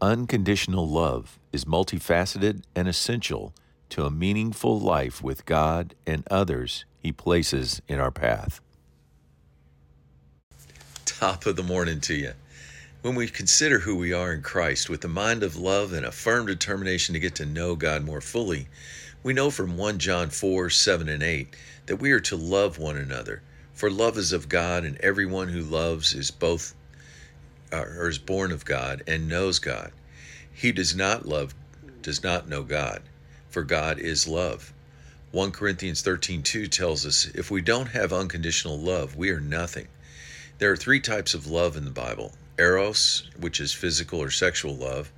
Unconditional love is multifaceted and essential to a meaningful life with God and others He places in our path. Top of the morning to you. When we consider who we are in Christ with the mind of love and a firm determination to get to know God more fully, we know from 1 John 4 7 and 8 that we are to love one another. For love is of God, and everyone who loves is both Uh, or is born of God and knows God. He does not love does not know God, for God is love. 1 Corinthians 13:2 tells us if we don't have unconditional love, we are nothing. There are three types of love in the Bible. Eros, which is physical or sexual love,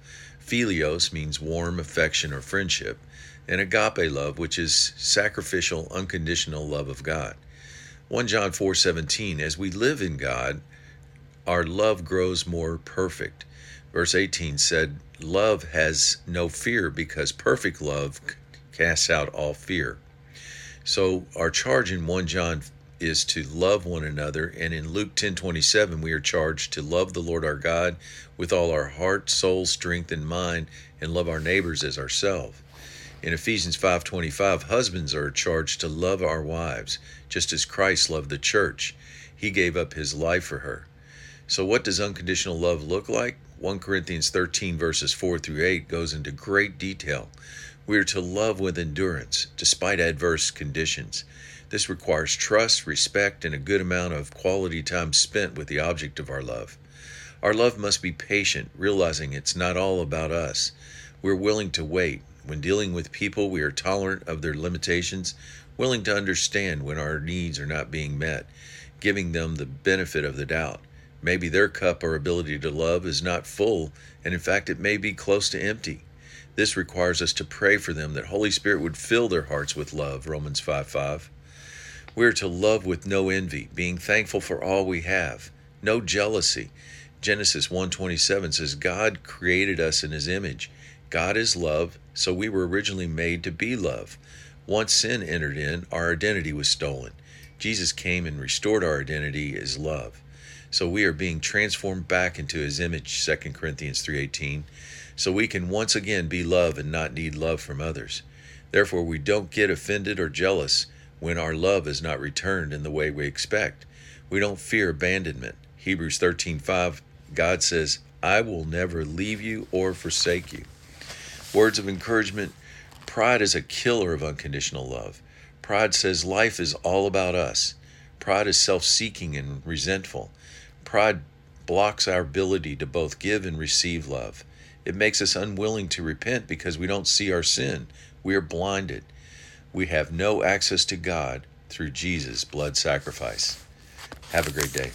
Philios means warm affection or friendship, and agape love, which is sacrificial, unconditional love of God. 1 John 4:17 As we live in God, our love grows more perfect. Verse 18 said, Love has no fear because perfect love casts out all fear. So our charge in 1 John is to love one another and in Luke 10:27 we are charged to love the Lord our God with all our heart, soul, strength and mind and love our neighbors as ourselves. In Ephesians 5:25 husbands are charged to love our wives just as Christ loved the church. He gave up his life for her. So, what does unconditional love look like? 1 Corinthians 13, verses 4 through 8, goes into great detail. We are to love with endurance, despite adverse conditions. This requires trust, respect, and a good amount of quality time spent with the object of our love. Our love must be patient, realizing it's not all about us. We're willing to wait. When dealing with people, we are tolerant of their limitations, willing to understand when our needs are not being met, giving them the benefit of the doubt. Maybe their cup or ability to love is not full, and in fact, it may be close to empty. This requires us to pray for them that Holy Spirit would fill their hearts with love, Romans 5 5. We are to love with no envy, being thankful for all we have, no jealousy. Genesis 1:27 says God created us in his image. God is love, so we were originally made to be love. Once sin entered in, our identity was stolen. Jesus came and restored our identity as love. So we are being transformed back into his image, 2 Corinthians 3:18, so we can once again be love and not need love from others. Therefore we don't get offended or jealous when our love is not returned in the way we expect. We don't fear abandonment. Hebrews 13:5 God says, "I will never leave you or forsake you." Words of encouragement, pride is a killer of unconditional love. Pride says life is all about us. Pride is self-seeking and resentful. Pride blocks our ability to both give and receive love. It makes us unwilling to repent because we don't see our sin. We are blinded. We have no access to God through Jesus' blood sacrifice. Have a great day.